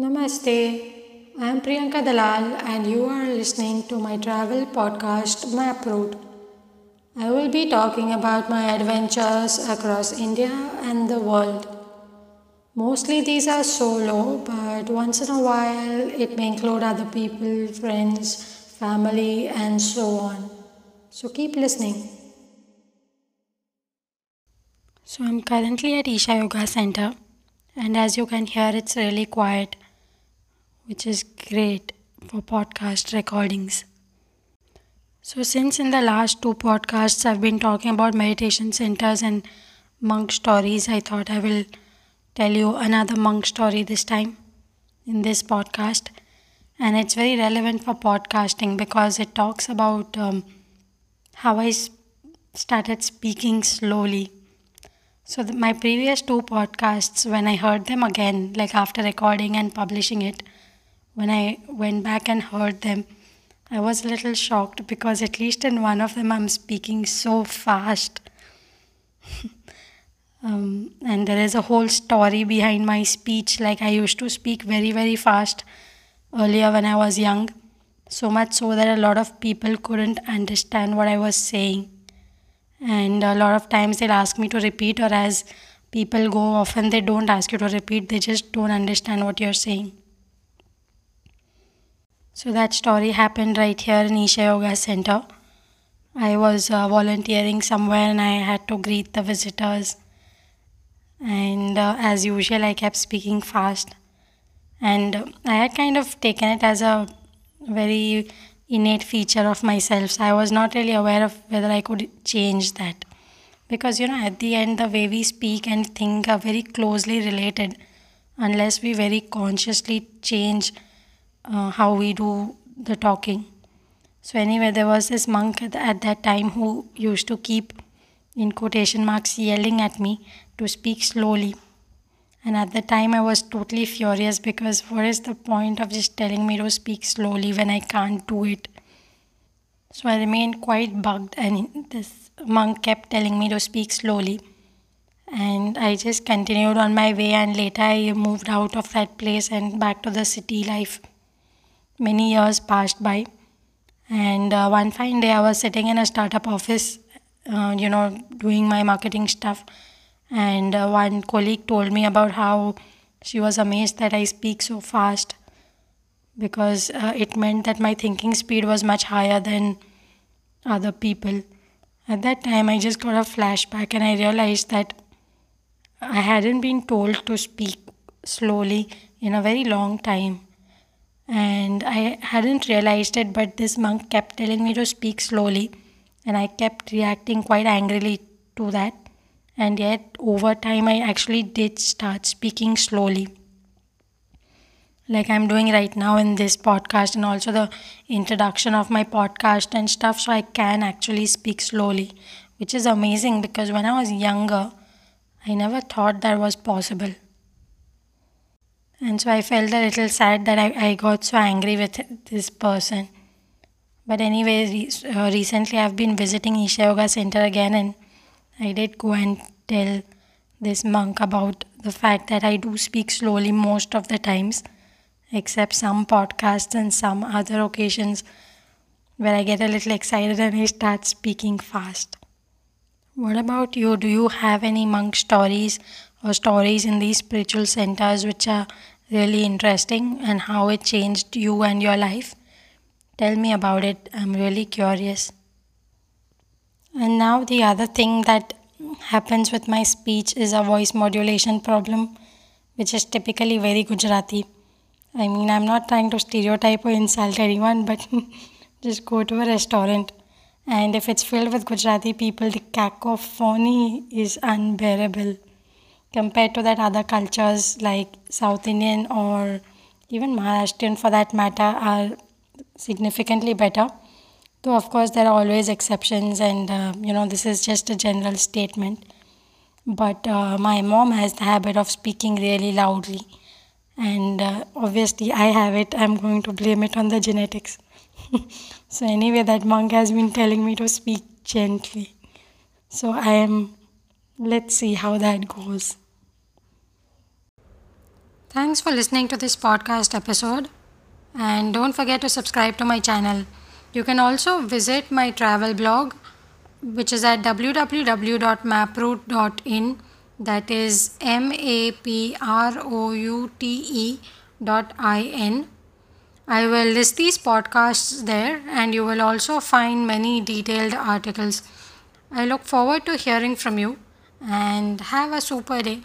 Namaste. I am Priyanka Dalal and you are listening to my travel podcast Map Route. I will be talking about my adventures across India and the world. Mostly these are solo, but once in a while it may include other people, friends, family, and so on. So keep listening. So I'm currently at Isha Yoga Center, and as you can hear, it's really quiet which is great for podcast recordings. So, since in the last two podcasts I've been talking about meditation centers and monk stories, I thought I will tell you another monk story this time in this podcast. And it's very relevant for podcasting because it talks about um, how I started speaking slowly. So, the, my previous two podcasts, when I heard them again, like after recording and publishing it, when I went back and heard them, I was a little shocked because at least in one of them I'm speaking so fast. um, and there is a whole story behind my speech. Like I used to speak very, very fast earlier when I was young, so much so that a lot of people couldn't understand what I was saying. And a lot of times they'll ask me to repeat, or as people go, often they don't ask you to repeat, they just don't understand what you're saying. So that story happened right here in Isha Yoga Center. I was uh, volunteering somewhere and I had to greet the visitors. And uh, as usual, I kept speaking fast. And I had kind of taken it as a very innate feature of myself. So I was not really aware of whether I could change that. Because, you know, at the end, the way we speak and think are very closely related unless we very consciously change uh, how we do the talking. So, anyway, there was this monk at, at that time who used to keep, in quotation marks, yelling at me to speak slowly. And at the time, I was totally furious because what is the point of just telling me to speak slowly when I can't do it? So I remained quite bugged, and this monk kept telling me to speak slowly. And I just continued on my way, and later I moved out of that place and back to the city life many years passed by. And uh, one fine day i was sitting in a startup office uh, you know doing my marketing stuff. And uh, one colleague told me about how she was amazed that i speak so fast because uh, it meant that my thinking speed was much higher than other people. At that time i just got a flashback and i realized that i hadn't been told to speak slowly in a very long time and I hadn't realized it, but this monk kept telling me to speak slowly, and I kept reacting quite angrily to that. And yet, over time, I actually did start speaking slowly, like I'm doing right now in this podcast, and also the introduction of my podcast and stuff, so I can actually speak slowly, which is amazing because when I was younger, I never thought that was possible. And so I felt a little sad that I, I got so angry with this person. But anyway, re- uh, recently I've been visiting Isha Yoga Center again and I did go and tell this monk about the fact that I do speak slowly most of the times, except some podcasts and some other occasions where I get a little excited and I start speaking fast. What about you? Do you have any monk stories or stories in these spiritual centers which are really interesting and how it changed you and your life. Tell me about it. I'm really curious. And now, the other thing that happens with my speech is a voice modulation problem, which is typically very Gujarati. I mean, I'm not trying to stereotype or insult anyone, but just go to a restaurant and if it's filled with Gujarati people, the cacophony is unbearable compared to that other cultures like South Indian or even Maharashtrian for that matter are significantly better. Though of course there are always exceptions, and uh, you know this is just a general statement. But uh, my mom has the habit of speaking really loudly, and uh, obviously I have it. I'm going to blame it on the genetics. so anyway, that monk has been telling me to speak gently. So I am let's see how that goes. Thanks for listening to this podcast episode. And don't forget to subscribe to my channel. You can also visit my travel blog, which is at www.maproute.in. That is M A P R O U T E dot I N. I will list these podcasts there, and you will also find many detailed articles. I look forward to hearing from you and have a super day.